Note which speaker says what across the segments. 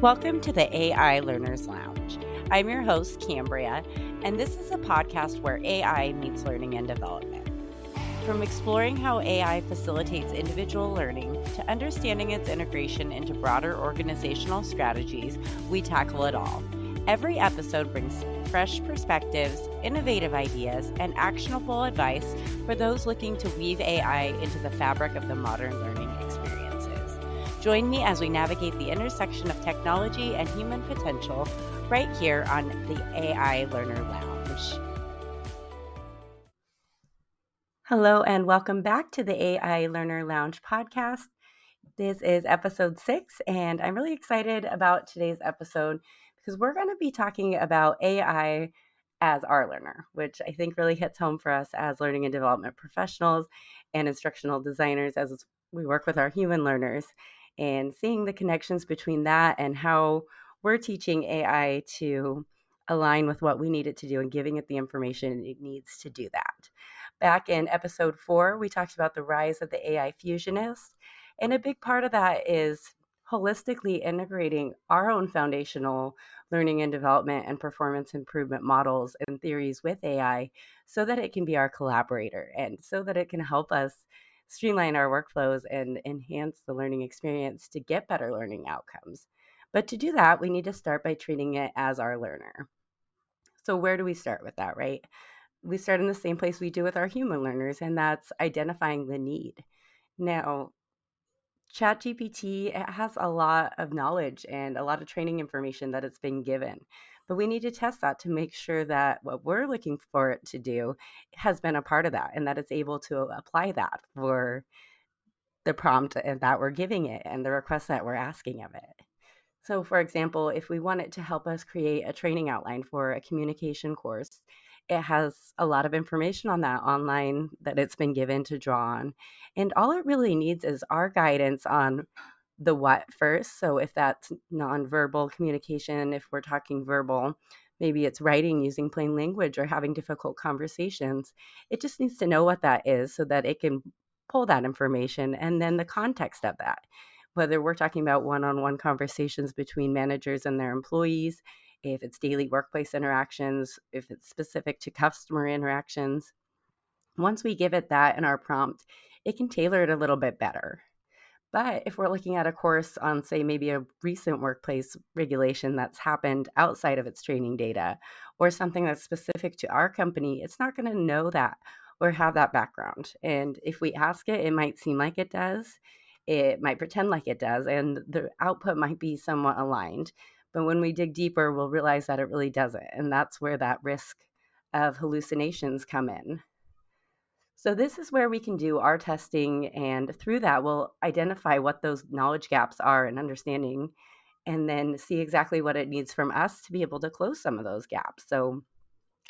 Speaker 1: Welcome to the AI Learners Lounge. I'm your host, Cambria, and this is a podcast where AI meets learning and development. From exploring how AI facilitates individual learning to understanding its integration into broader organizational strategies, we tackle it all. Every episode brings fresh perspectives, innovative ideas, and actionable advice for those looking to weave AI into the fabric of the modern learning experiences. Join me as we navigate the intersection of technology and human potential right here on the AI Learner Lounge. Hello, and welcome back to the AI Learner Lounge podcast. This is episode six, and I'm really excited about today's episode because we're going to be talking about AI as our learner, which I think really hits home for us as learning and development professionals and instructional designers as we work with our human learners and seeing the connections between that and how we're teaching AI to align with what we need it to do and giving it the information it needs to do that. Back in episode four, we talked about the rise of the AI fusionist. And a big part of that is holistically integrating our own foundational learning and development and performance improvement models and theories with AI so that it can be our collaborator and so that it can help us streamline our workflows and enhance the learning experience to get better learning outcomes. But to do that, we need to start by treating it as our learner. So, where do we start with that, right? we start in the same place we do with our human learners, and that's identifying the need. Now, ChatGPT it has a lot of knowledge and a lot of training information that it's been given, but we need to test that to make sure that what we're looking for it to do has been a part of that and that it's able to apply that for the prompt that we're giving it and the request that we're asking of it. So, for example, if we want it to help us create a training outline for a communication course, it has a lot of information on that online that it's been given to draw on. And all it really needs is our guidance on the what first. So if that's nonverbal communication, if we're talking verbal, maybe it's writing using plain language or having difficult conversations. It just needs to know what that is so that it can pull that information and then the context of that. Whether we're talking about one on one conversations between managers and their employees, if it's daily workplace interactions, if it's specific to customer interactions. Once we give it that in our prompt, it can tailor it a little bit better. But if we're looking at a course on, say, maybe a recent workplace regulation that's happened outside of its training data or something that's specific to our company, it's not going to know that or have that background. And if we ask it, it might seem like it does. It might pretend like it does, and the output might be somewhat aligned. But when we dig deeper, we'll realize that it really doesn't. And that's where that risk of hallucinations come in. So, this is where we can do our testing, and through that, we'll identify what those knowledge gaps are and understanding, and then see exactly what it needs from us to be able to close some of those gaps. So,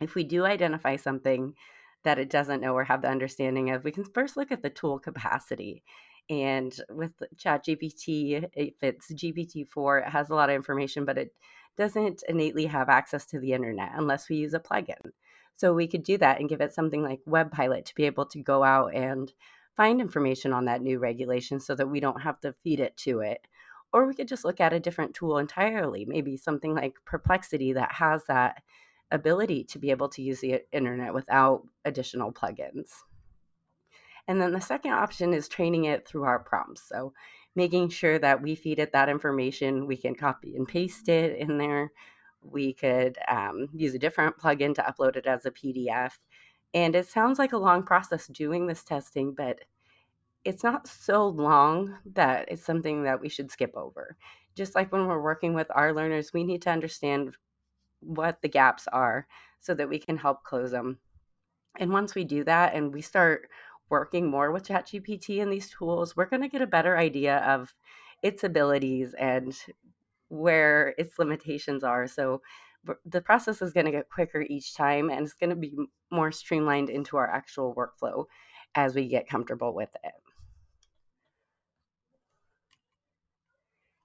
Speaker 1: if we do identify something that it doesn't know or have the understanding of, we can first look at the tool capacity. And with ChatGPT, if it's GPT-4, it has a lot of information, but it doesn't innately have access to the internet unless we use a plugin. So we could do that and give it something like WebPilot to be able to go out and find information on that new regulation so that we don't have to feed it to it. Or we could just look at a different tool entirely, maybe something like Perplexity that has that ability to be able to use the internet without additional plugins. And then the second option is training it through our prompts. So making sure that we feed it that information, we can copy and paste it in there. We could um, use a different plugin to upload it as a PDF. And it sounds like a long process doing this testing, but it's not so long that it's something that we should skip over. Just like when we're working with our learners, we need to understand what the gaps are so that we can help close them. And once we do that and we start working more with ChatGPT and these tools, we're going to get a better idea of its abilities and where its limitations are. So the process is going to get quicker each time and it's going to be more streamlined into our actual workflow as we get comfortable with it.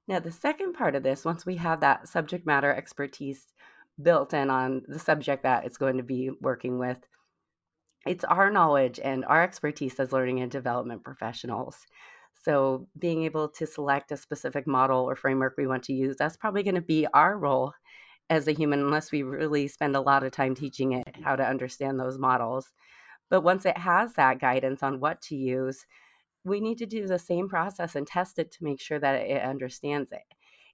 Speaker 1: Now, the second part of this, once we have that subject matter expertise built in on the subject that it's going to be working with, it's our knowledge and our expertise as learning and development professionals. So, being able to select a specific model or framework we want to use, that's probably going to be our role as a human, unless we really spend a lot of time teaching it how to understand those models. But once it has that guidance on what to use, we need to do the same process and test it to make sure that it understands it.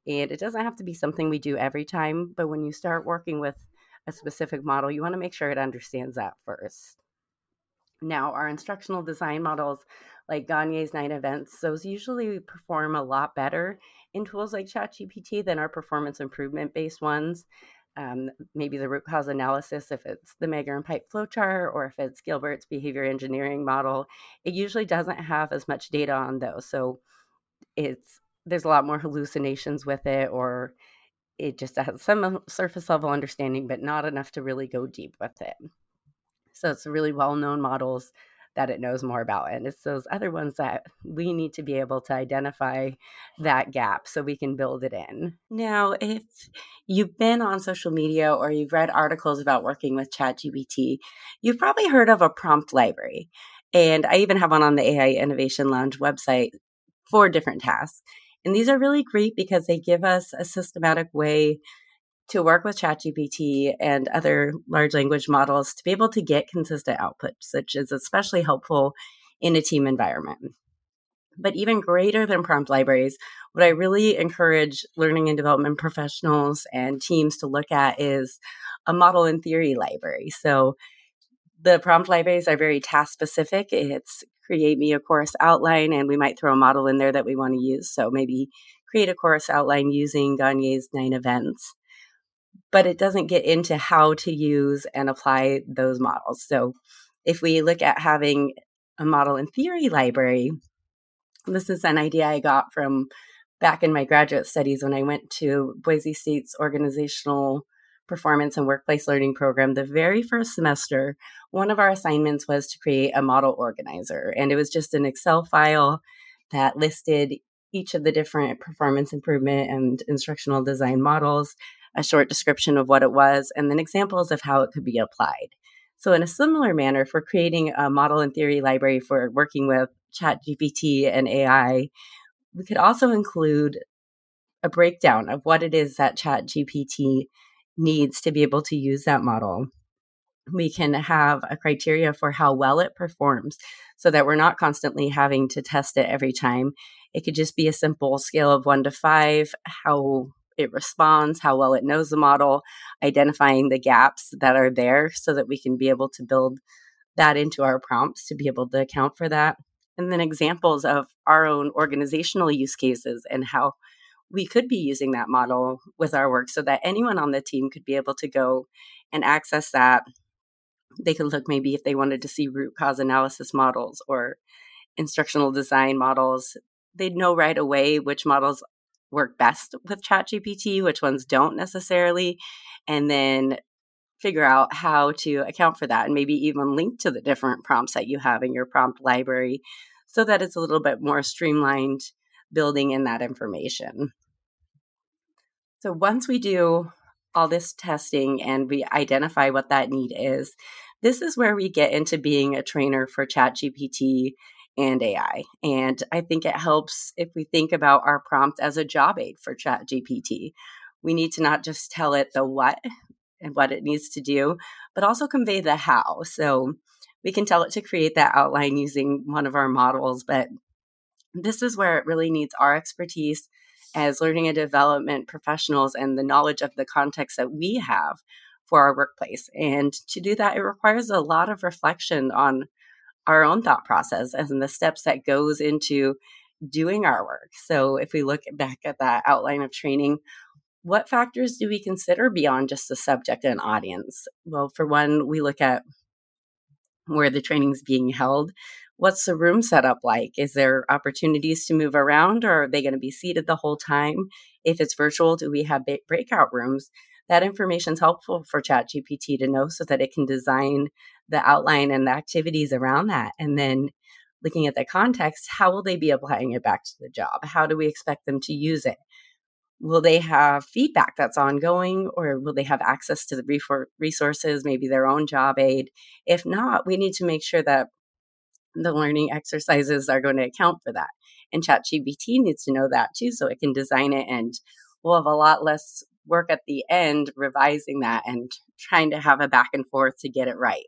Speaker 1: And it doesn't have to be something we do every time, but when you start working with a specific model, you want to make sure it understands that first. Now, our instructional design models, like Gagne's nine events, those usually perform a lot better in tools like ChatGPT than our performance improvement based ones. Um, maybe the root cause analysis, if it's the Mager and Pipe flowchart, or if it's Gilbert's behavior engineering model, it usually doesn't have as much data on those. So it's there's a lot more hallucinations with it, or it just has some surface level understanding, but not enough to really go deep with it. So it's really well known models that it knows more about. And it's those other ones that we need to be able to identify that gap so we can build it in. Now, if you've been on social media or you've read articles about working with ChatGPT, you've probably heard of a prompt library. And I even have one on the AI Innovation Lounge website for different tasks. And these are really great because they give us a systematic way to work with ChatGPT and other large language models to be able to get consistent outputs, which is especially helpful in a team environment. But even greater than prompt libraries, what I really encourage learning and development professionals and teams to look at is a model and theory library. So the prompt libraries are very task specific. It's create me a course outline, and we might throw a model in there that we want to use. So maybe create a course outline using Gagne's nine events but it doesn't get into how to use and apply those models. So if we look at having a model and theory library, this is an idea I got from back in my graduate studies when I went to Boise State's organizational performance and workplace learning program. The very first semester, one of our assignments was to create a model organizer, and it was just an Excel file that listed each of the different performance improvement and instructional design models a short description of what it was, and then examples of how it could be applied. So, in a similar manner, for creating a model and theory library for working with ChatGPT and AI, we could also include a breakdown of what it is that ChatGPT needs to be able to use that model. We can have a criteria for how well it performs so that we're not constantly having to test it every time. It could just be a simple scale of one to five. How it responds, how well it knows the model, identifying the gaps that are there so that we can be able to build that into our prompts to be able to account for that. And then examples of our own organizational use cases and how we could be using that model with our work so that anyone on the team could be able to go and access that. They could look maybe if they wanted to see root cause analysis models or instructional design models. They'd know right away which models work best with ChatGPT, which ones don't necessarily, and then figure out how to account for that and maybe even link to the different prompts that you have in your prompt library so that it's a little bit more streamlined building in that information. So once we do all this testing and we identify what that need is, this is where we get into being a trainer for ChatGPT and AI. And I think it helps if we think about our prompt as a job aid for ChatGPT. We need to not just tell it the what and what it needs to do, but also convey the how. So we can tell it to create that outline using one of our models, but this is where it really needs our expertise as learning and development professionals and the knowledge of the context that we have for our workplace. And to do that, it requires a lot of reflection on our own thought process and the steps that goes into doing our work. So if we look back at that outline of training, what factors do we consider beyond just the subject and audience? Well, for one, we look at where the training is being held. What's the room setup like? Is there opportunities to move around or are they going to be seated the whole time? If it's virtual, do we have breakout rooms? That information is helpful for ChatGPT to know so that it can design the outline and the activities around that. And then looking at the context, how will they be applying it back to the job? How do we expect them to use it? will they have feedback that's ongoing or will they have access to the resources, maybe their own job aid? If not, we need to make sure that the learning exercises are going to account for that. And ChatGPT needs to know that too, so it can design it and we'll have a lot less work at the end revising that and trying to have a back and forth to get it right.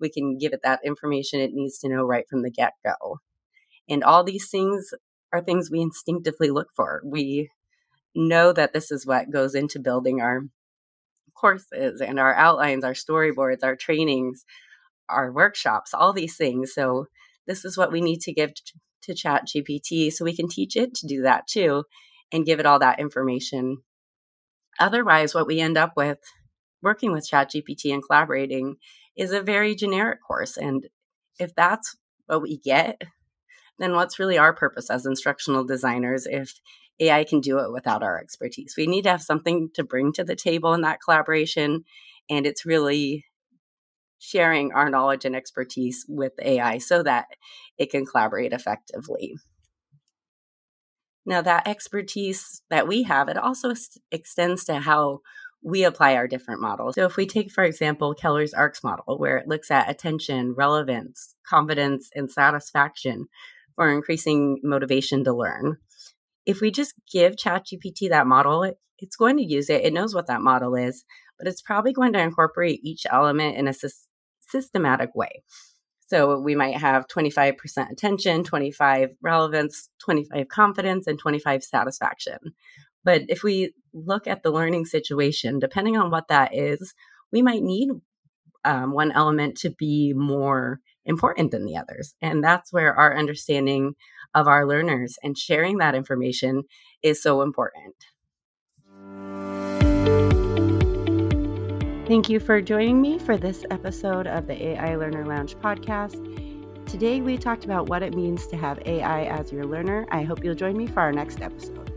Speaker 1: We can give it that information it needs to know right from the get go. And all these things are things we instinctively look for. We know that this is what goes into building our courses and our outlines, our storyboards, our trainings, our workshops, all these things. So this is what we need to give to chat gpt so we can teach it to do that too and give it all that information otherwise what we end up with working with chat gpt and collaborating is a very generic course and if that's what we get then what's really our purpose as instructional designers if AI can do it without our expertise? We need to have something to bring to the table in that collaboration. And it's really sharing our knowledge and expertise with AI so that it can collaborate effectively. Now, that expertise that we have, it also extends to how we apply our different models. So, if we take, for example, Keller's ARCS model, where it looks at attention, relevance, confidence, and satisfaction for increasing motivation to learn, if we just give ChatGPT that model, it, it's going to use it. It knows what that model is, but it's probably going to incorporate each element in a systematic way. So we might have 25% attention, 25 relevance, 25 confidence, and 25 satisfaction. But if we look at the learning situation, depending on what that is, we might need um, one element to be more important than the others. And that's where our understanding of our learners and sharing that information is so important. Thank you for joining me for this episode of the AI Learner Lounge podcast. Today we talked about what it means to have AI as your learner. I hope you'll join me for our next episode.